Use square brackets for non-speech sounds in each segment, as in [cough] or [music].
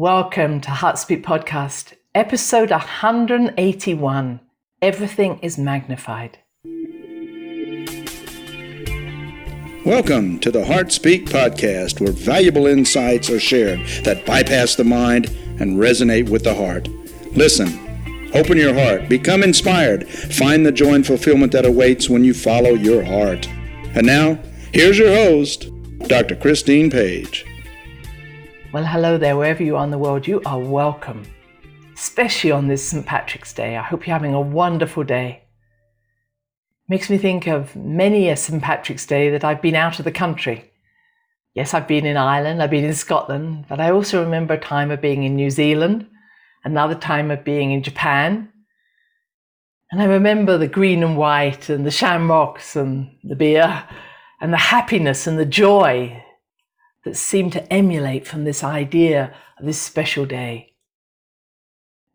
Welcome to Heartspeak Podcast, episode 181 Everything is Magnified. Welcome to the Heartspeak Podcast, where valuable insights are shared that bypass the mind and resonate with the heart. Listen, open your heart, become inspired, find the joy and fulfillment that awaits when you follow your heart. And now, here's your host, Dr. Christine Page. Well, hello there, wherever you are in the world, you are welcome, especially on this St. Patrick's Day. I hope you're having a wonderful day. Makes me think of many a St. Patrick's Day that I've been out of the country. Yes, I've been in Ireland, I've been in Scotland, but I also remember a time of being in New Zealand, another time of being in Japan. And I remember the green and white and the shamrocks and the beer and the happiness and the joy that seemed to emulate from this idea of this special day.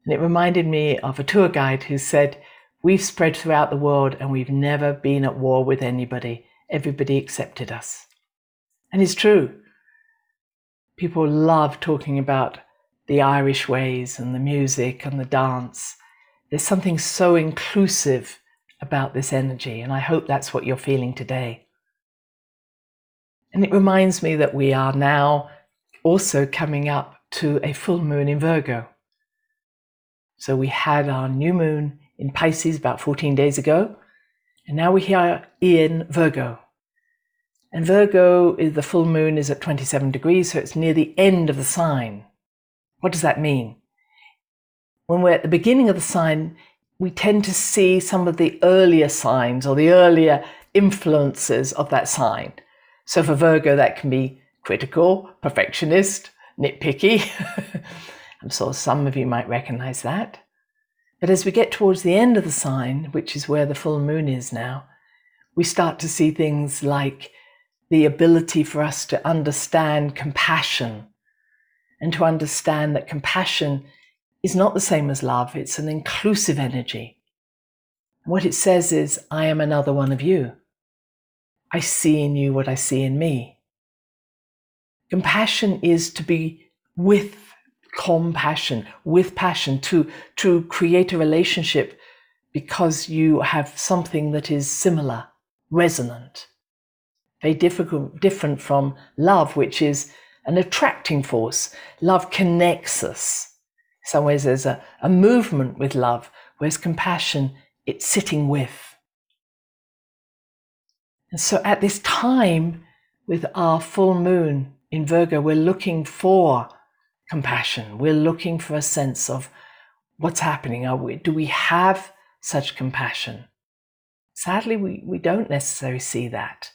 And it reminded me of a tour guide who said, We've spread throughout the world and we've never been at war with anybody. Everybody accepted us. And it's true. People love talking about the Irish ways and the music and the dance. There's something so inclusive about this energy, and I hope that's what you're feeling today. And it reminds me that we are now also coming up to a full moon in Virgo. So we had our new moon in Pisces about 14 days ago, and now we are in Virgo. And Virgo the full moon is at 27 degrees, so it's near the end of the sign. What does that mean? When we're at the beginning of the sign, we tend to see some of the earlier signs or the earlier influences of that sign. So for Virgo, that can be critical, perfectionist, nitpicky. [laughs] I'm sure some of you might recognize that. But as we get towards the end of the sign, which is where the full moon is now, we start to see things like the ability for us to understand compassion and to understand that compassion is not the same as love, it's an inclusive energy. What it says is, I am another one of you. I see in you what I see in me. Compassion is to be with compassion, with passion, to, to create a relationship because you have something that is similar, resonant. Very difficult, different from love, which is an attracting force. Love connects us. In some ways, there's a, a movement with love, whereas compassion, it's sitting with. And so at this time, with our full moon in Virgo, we're looking for compassion. We're looking for a sense of what's happening. Are we, do we have such compassion? Sadly, we, we don't necessarily see that.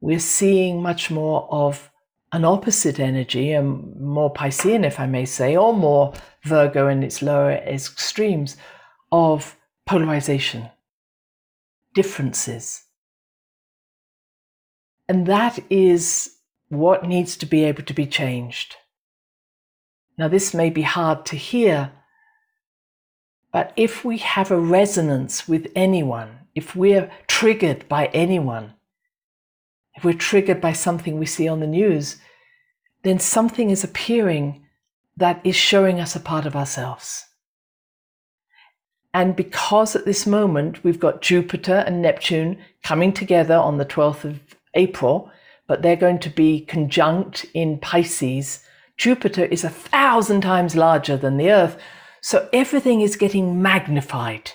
We're seeing much more of an opposite energy, a more Piscean, if I may say, or more Virgo in its lower extremes of polarization, differences. And that is what needs to be able to be changed. Now, this may be hard to hear, but if we have a resonance with anyone, if we're triggered by anyone, if we're triggered by something we see on the news, then something is appearing that is showing us a part of ourselves. And because at this moment we've got Jupiter and Neptune coming together on the 12th of April, but they're going to be conjunct in Pisces, Jupiter is a thousand times larger than the Earth. So everything is getting magnified.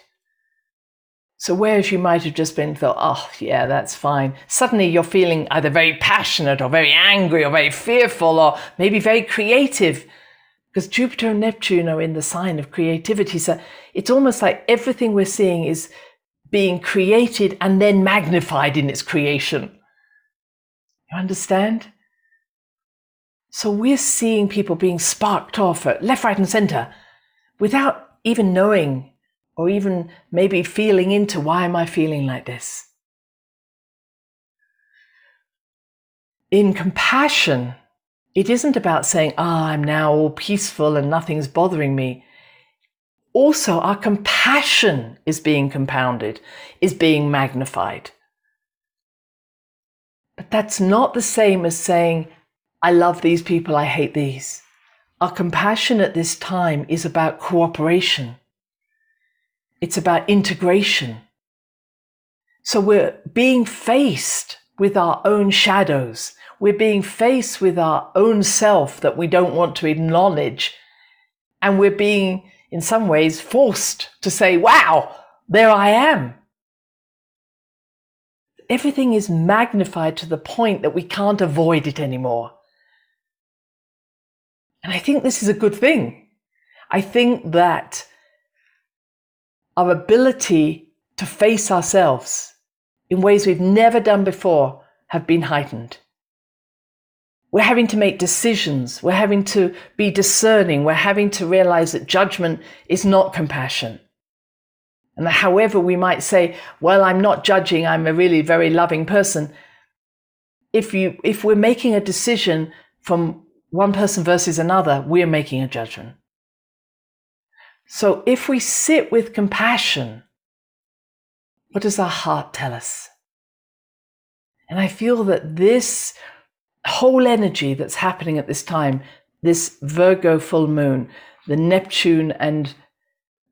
So, whereas you might have just been thought, oh, yeah, that's fine, suddenly you're feeling either very passionate or very angry or very fearful or maybe very creative because Jupiter and Neptune are in the sign of creativity. So it's almost like everything we're seeing is being created and then magnified in its creation. You understand? So we're seeing people being sparked off at left, right, and center without even knowing or even maybe feeling into why am I feeling like this? In compassion, it isn't about saying, ah, I'm now all peaceful and nothing's bothering me. Also, our compassion is being compounded, is being magnified. But that's not the same as saying, I love these people, I hate these. Our compassion at this time is about cooperation. It's about integration. So we're being faced with our own shadows. We're being faced with our own self that we don't want to acknowledge. And we're being, in some ways, forced to say, wow, there I am. Everything is magnified to the point that we can't avoid it anymore. And I think this is a good thing. I think that our ability to face ourselves in ways we've never done before have been heightened. We're having to make decisions. We're having to be discerning. We're having to realize that judgment is not compassion. And however we might say, well, I'm not judging, I'm a really very loving person. If you, if we're making a decision from one person versus another, we're making a judgment. So if we sit with compassion, what does our heart tell us? And I feel that this whole energy that's happening at this time, this Virgo full moon, the Neptune and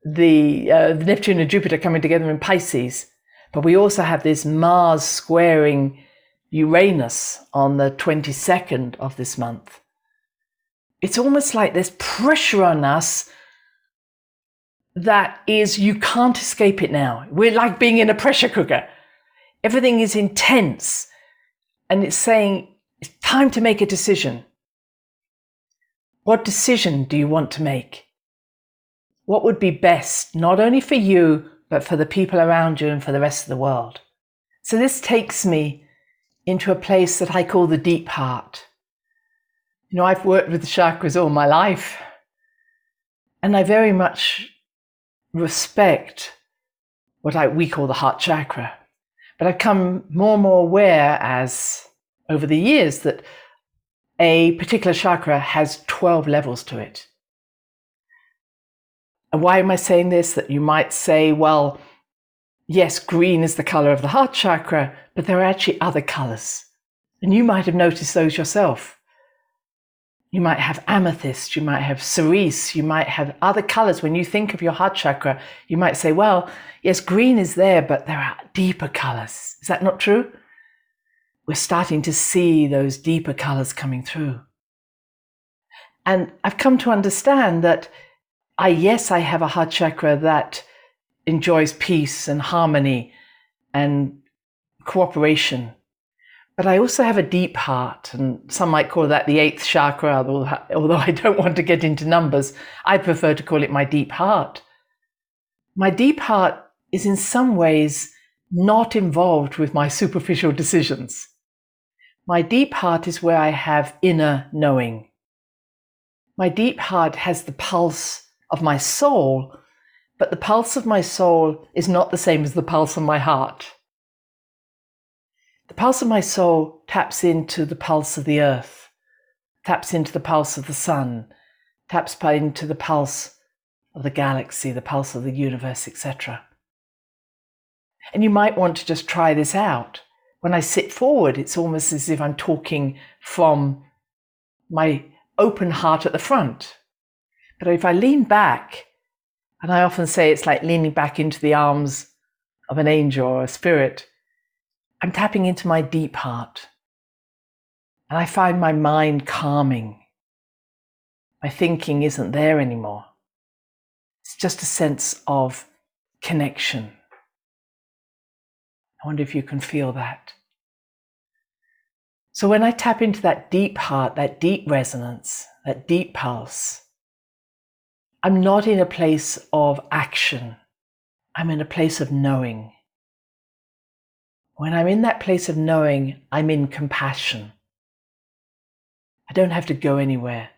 the, uh, the Neptune and Jupiter coming together in Pisces, but we also have this Mars squaring Uranus on the 22nd of this month it's almost like there's pressure on us that is, you can't escape it now. We're like being in a pressure cooker. Everything is intense. And it's saying, it's time to make a decision. What decision do you want to make? What would be best, not only for you, but for the people around you and for the rest of the world? So this takes me into a place that I call the deep heart. You know, I've worked with the chakras all my life, and I very much respect what I, we call the heart chakra. But I've come more and more aware as over the years that a particular chakra has 12 levels to it. And why am I saying this? That you might say, well, yes, green is the color of the heart chakra, but there are actually other colors. And you might have noticed those yourself. You might have amethyst, you might have cerise, you might have other colors. When you think of your heart chakra, you might say, well, yes, green is there, but there are deeper colors. Is that not true? We're starting to see those deeper colors coming through. And I've come to understand that I, yes, I have a heart chakra that enjoys peace and harmony and cooperation but I also have a deep heart, and some might call that the eighth chakra, although I don't want to get into numbers. I prefer to call it my deep heart. My deep heart is in some ways not involved with my superficial decisions. My deep heart is where I have inner knowing. My deep heart has the pulse of my soul, but the pulse of my soul is not the same as the pulse of my heart. The pulse of my soul taps into the pulse of the earth, taps into the pulse of the sun, taps into the pulse of the galaxy, the pulse of the universe, etc. And you might want to just try this out. When I sit forward, it's almost as if I'm talking from my open heart at the front. But if I lean back, and I often say it's like leaning back into the arms of an angel or a spirit, I'm tapping into my deep heart. And I find my mind calming. My thinking isn't there anymore. It's just a sense of connection. I wonder if you can feel that. So when I tap into that deep heart, that deep resonance, that deep pulse, I'm not in a place of action. I'm in a place of knowing. When I'm in that place of knowing, I'm in compassion. I don't have to go anywhere.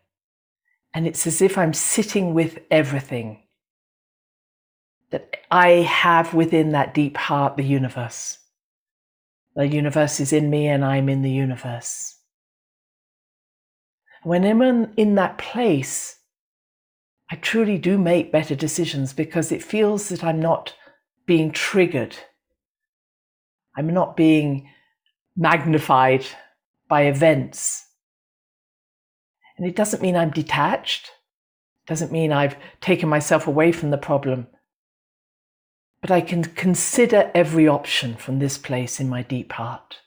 And it's as if I'm sitting with everything that I have within that deep heart, the universe. The universe is in me and I'm in the universe. When I'm in, that place, I truly do make better decisions because it feels that I'm not being triggered I'm not being magnified by events. And it doesn't mean I'm detached, it doesn't mean I've taken myself away from the problem. But I can consider every option from this place in my deep heart.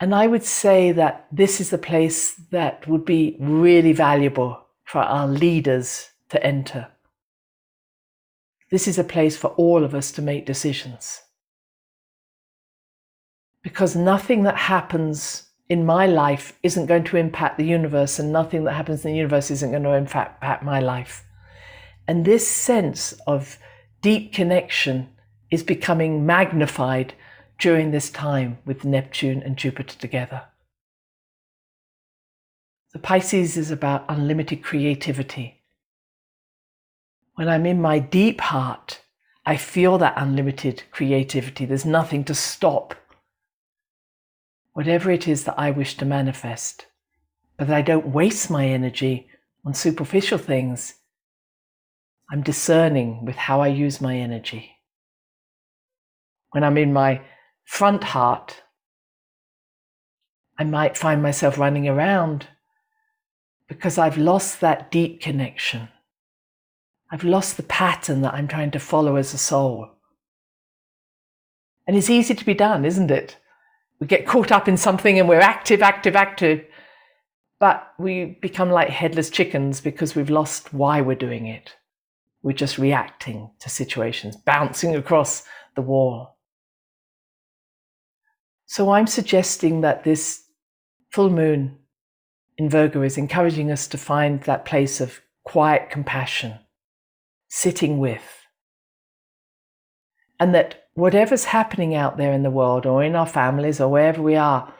And I would say that this is the place that would be really valuable for our leaders to enter. This is a place for all of us to make decisions. Because nothing that happens in my life isn't going to impact the universe, and nothing that happens in the universe isn't going to impact my life. And this sense of deep connection is becoming magnified during this time with Neptune and Jupiter together. The Pisces is about unlimited creativity. When I'm in my deep heart, I feel that unlimited creativity. There's nothing to stop whatever it is that I wish to manifest, but I don't waste my energy on superficial things. I'm discerning with how I use my energy. When I'm in my front heart, I might find myself running around because I've lost that deep connection. I've lost the pattern that I'm trying to follow as a soul. And it's easy to be done, isn't it? We get caught up in something and we're active, active, active. But we become like headless chickens because we've lost why we're doing it. We're just reacting to situations, bouncing across the wall. So I'm suggesting that this full moon in Virgo is encouraging us to find that place of quiet compassion, sitting with. And that whatever's happening out there in the world or in our families or wherever we are,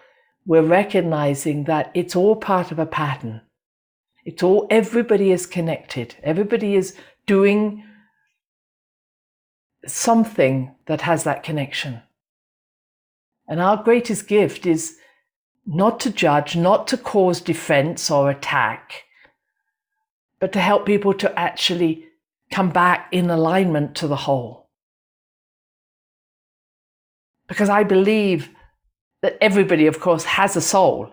we're recognizing that it's all part of a pattern. It's all, everybody is connected. Everybody is doing something that has that connection. And our greatest gift is not to judge, not to cause defense or attack, but to help people to actually come back in alignment to the whole. Because I believe that everybody, of course, has a soul.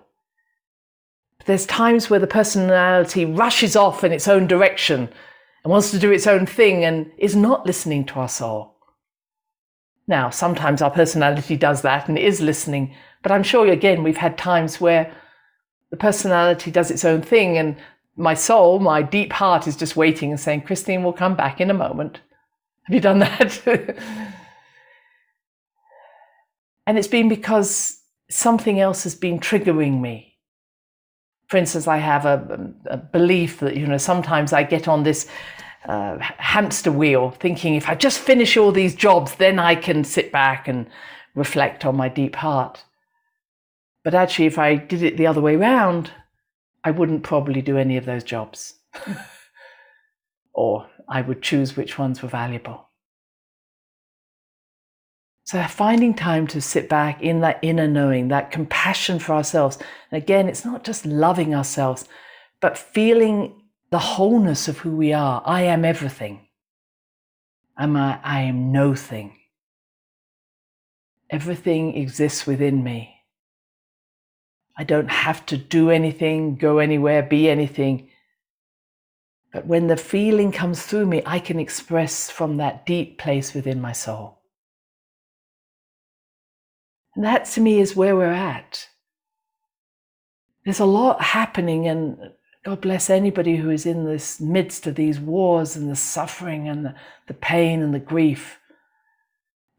But there's times where the personality rushes off in its own direction and wants to do its own thing and is not listening to our soul. Now, sometimes our personality does that and is listening, but I'm sure again we've had times where the personality does its own thing and my soul, my deep heart is just waiting and saying, Christine will come back in a moment. [laughs] Have you done that? [laughs] and it's been because something else has been triggering me. For instance, I have a, a belief that, you know, sometimes I get on this uh, hamster wheel, thinking if I just finish all these jobs, then I can sit back and reflect on my deep heart. But actually, if I did it the other way round, I wouldn't probably do any of those jobs. or I would choose which ones were valuable. So, finding time to sit back in that inner knowing, that compassion for ourselves. And again, it's not just loving ourselves, but feeling the wholeness of who we are. I am everything. Am I, I am no thing. Everything exists within me. I don't have to do anything, go anywhere, be anything. But when the feeling comes through me, I can express from that deep place within my soul. And that to me is where we're at. There's a lot happening, and God bless anybody who is in this midst of these wars and the suffering and the, the pain and the grief.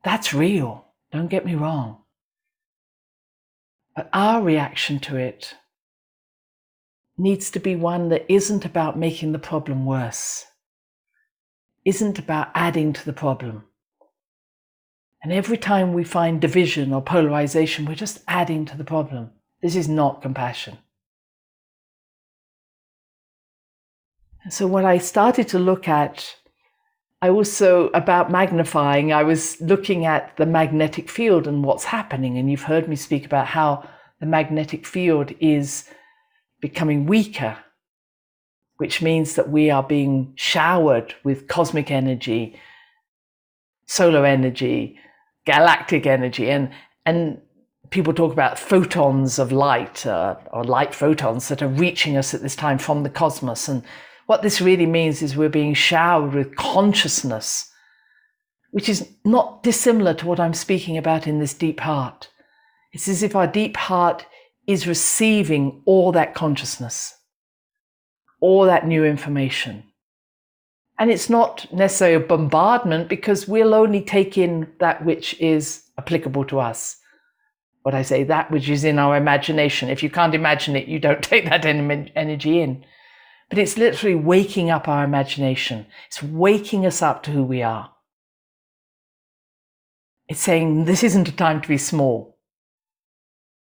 That's real. Don't get me wrong. But our reaction to it needs to be one that isn't about making the problem worse, isn't about adding to the problem. And every time we find division or polarization, we're just adding to the problem. This is not compassion. And So what I started to look at, I also about magnifying, I was looking at the magnetic field and what's happening. And you've heard me speak about how the magnetic field is becoming weaker, which means that we are being showered with cosmic energy, solar energy, galactic energy, and and people talk about photons of light uh, or light photons that are reaching us at this time from the cosmos. And what this really means is we're being showered with consciousness, which is not dissimilar to what I'm speaking about in this deep heart. It's as if our deep heart is receiving all that consciousness, all that new information. And it's not necessarily a bombardment because we'll only take in that which is applicable to us what I say, that which is in our imagination. If you can't imagine it, you don't [laughs] take that energy in. But it's literally waking up our imagination. It's waking us up to who we are. It's saying, this isn't a time to be small.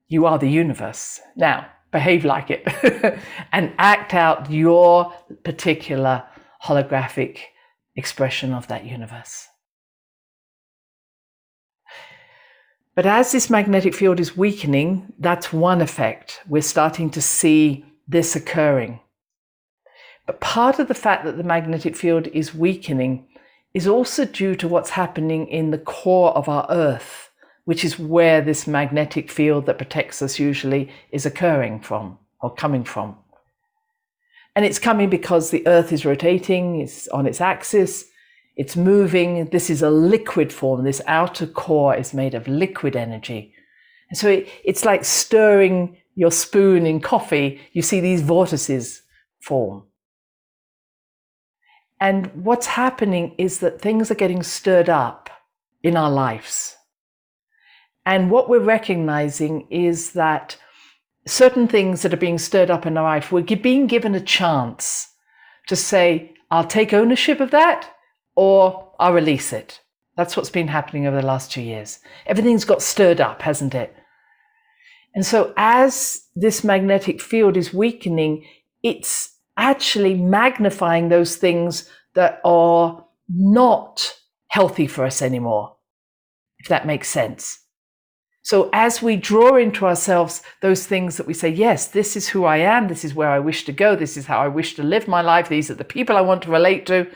You are the universe. Now, behave like it [laughs] and act out your particular holographic expression of that universe. But as this magnetic field is weakening, that's one effect. We're starting to see this occurring. But part of the fact that the magnetic field is weakening is also due to what's happening in the core of our Earth, which is where this magnetic field that protects us usually is occurring from or coming from. And it's coming because the Earth is rotating, it's on its axis, it's moving. This is a liquid form. This outer core is made of liquid energy. And so it, it's like stirring your spoon in coffee. You see these vortices form. And what's happening is that things are getting stirred up in our lives. And what we're recognizing is that certain things that are being stirred up in our life, we're being given a chance to say, I'll take ownership of that or I'll release it. That's what's been happening over the last two years. Everything's got stirred up, hasn't it? And so, as this magnetic field is weakening, it's actually magnifying those things that are not healthy for us anymore, if that makes sense. So, as we draw into ourselves those things that we say, yes, this is who I am, this is where I wish to go, this is how I wish to live my life, these are the people I want to relate to,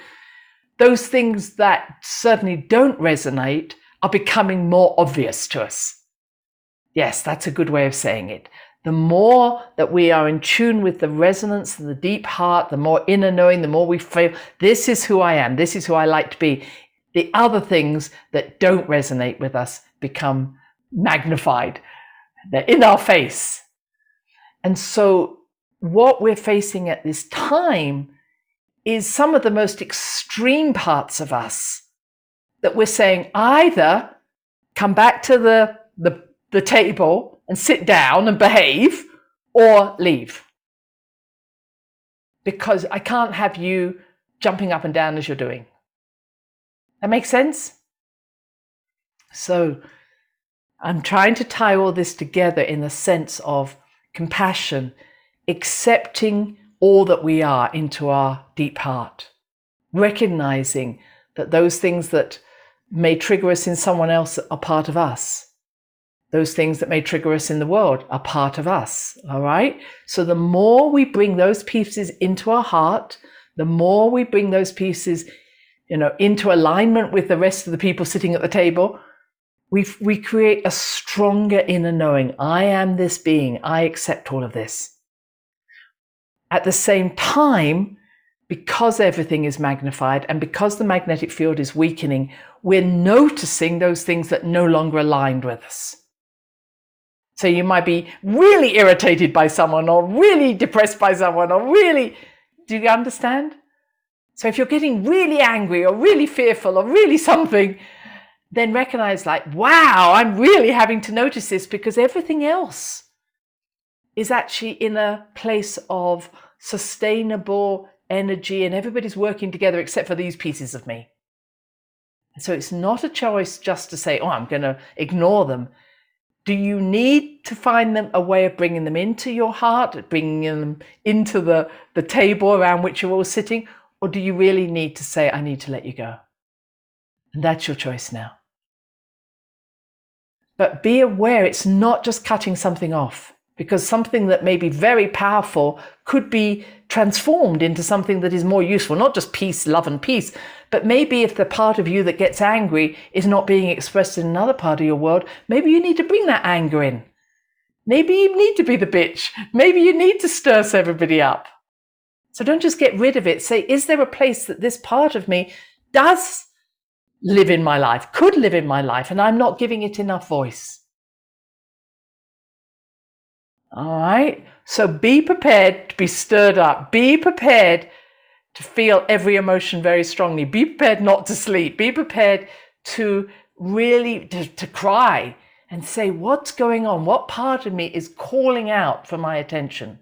those things that certainly don't resonate are becoming more obvious to us. Yes, that's a good way of saying it. The more that we are in tune with the resonance and the deep heart, the more inner knowing, the more we feel, this is who I am, this is who I like to be. The other things that don't resonate with us become magnified. They're in our face. And so, what we're facing at this time is some of the most extreme parts of us that we're saying either come back to the, the, the table and sit down and behave or leave. Because I can't have you jumping up and down as you're doing. That makes sense? So I'm trying to tie all this together in the sense of compassion, accepting all that we are into our deep heart, recognizing that those things that may trigger us in someone else are part of us. Those things that may trigger us in the world are part of us. All right. So the more we bring those pieces into our heart, the more we bring those pieces, you know, into alignment with the rest of the people sitting at the table, we we create a stronger inner knowing. I am this being. I accept all of this. At the same time, because everything is magnified and because the magnetic field is weakening, we're noticing those things that no longer aligned with us. So you might be really irritated by someone or really depressed by someone or really, do you understand? So if you're getting really angry or really fearful or really something, then recognize like, wow, I'm really having to notice this because everything else is actually in a place of sustainable energy and everybody's working together except for these pieces of me. So it's not a choice just to say, oh, I'm going to ignore them. Do you need to find them a way of bringing them into your heart, bringing them into the, the table around which you're all sitting? Or do you really need to say, I need to let you go? And that's your choice now. But be aware it's not just cutting something off because something that may be very powerful could be transformed into something that is more useful, not just peace, love, and peace, but maybe if the part of you that gets angry is not being expressed in another part of your world, maybe you need to bring that anger in. Maybe you need to be the bitch. Maybe you need to stir everybody up. So don't just get rid of it. Say, is there a place that this part of me does live in my life, could live in my life, and I'm not giving it enough voice? All right. So be prepared to be stirred up. Be prepared to feel every emotion very strongly. Be prepared not to sleep. Be prepared to really to, to cry and say, what's going on? What part of me is calling out for my attention?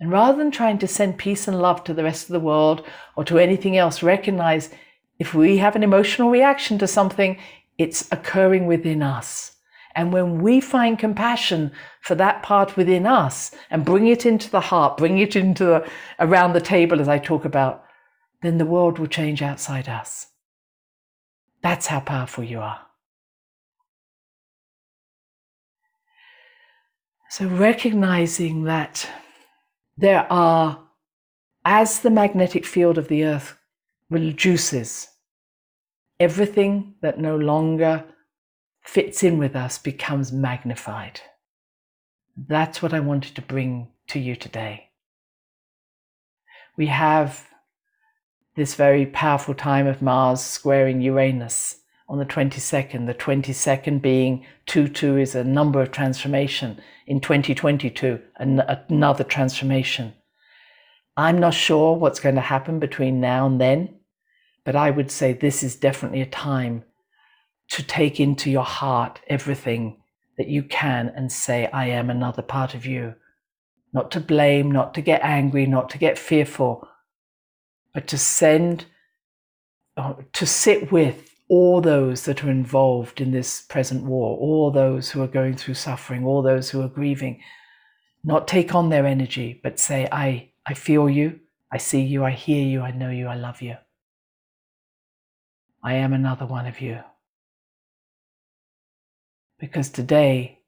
And rather than trying to send peace and love to the rest of the world or to anything else, recognize if we have an emotional reaction to something, it's occurring within us. And when we find compassion for that part within us and bring it into the heart, bring it into the, around the table as I talk about, then the world will change outside us. That's how powerful you are. So recognizing that there are, as the magnetic field of the earth reduces, everything that no longer fits in with us becomes magnified. That's what I wanted to bring to you today. We have this very powerful time of Mars squaring Uranus on the 22nd, the 22nd being 2 2 is a number of transformation. In 2022, another transformation. I'm not sure what's going to happen between now and then, but I would say this is definitely a time to take into your heart everything that you can and say, I am another part of you. Not to blame, not to get angry, not to get fearful, but to send, uh, to sit with all those that are involved in this present war, all those who are going through suffering, all those who are grieving. Not take on their energy, but say, I, I feel you, I see you, I hear you, I know you, I love you. I am another one of you. Because today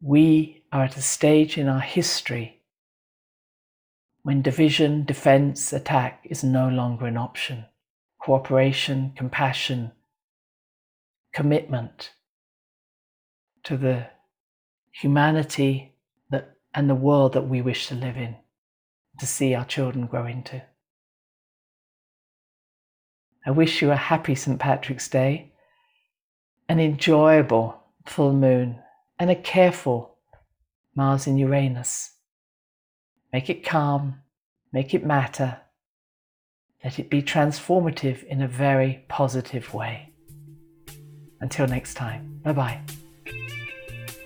we are at a stage in our history when division, defense, attack is no longer an option. Cooperation, compassion, commitment to the humanity that, and the world that we wish to live in, to see our children grow into. I wish you a happy St. Patrick's Day an enjoyable full moon, and a careful Mars in Uranus. Make it calm, make it matter, let it be transformative in a very positive way. Until next time, bye bye.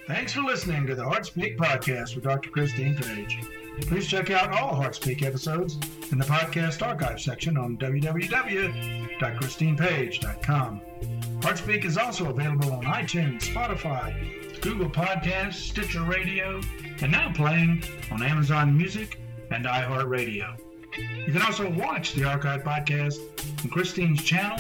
Thanks for listening to the HeartSpeak podcast with Dr. Christine Page. Please check out all HeartSpeak episodes in the podcast archive section on www.christinepage.com. HeartSpeak is also available on iTunes, Spotify, Google Podcasts, Stitcher Radio, and now playing on Amazon Music and iHeartRadio. You can also watch the archive podcast on Christine's channel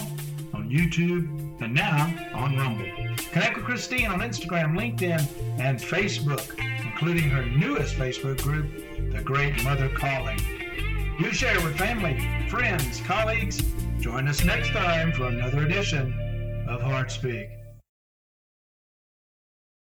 on YouTube and now on Rumble. Connect with Christine on Instagram, LinkedIn, and Facebook, including her newest Facebook group, The Great Mother Calling. You share with family, friends, colleagues. Join us next time for another edition of HeartSpeak.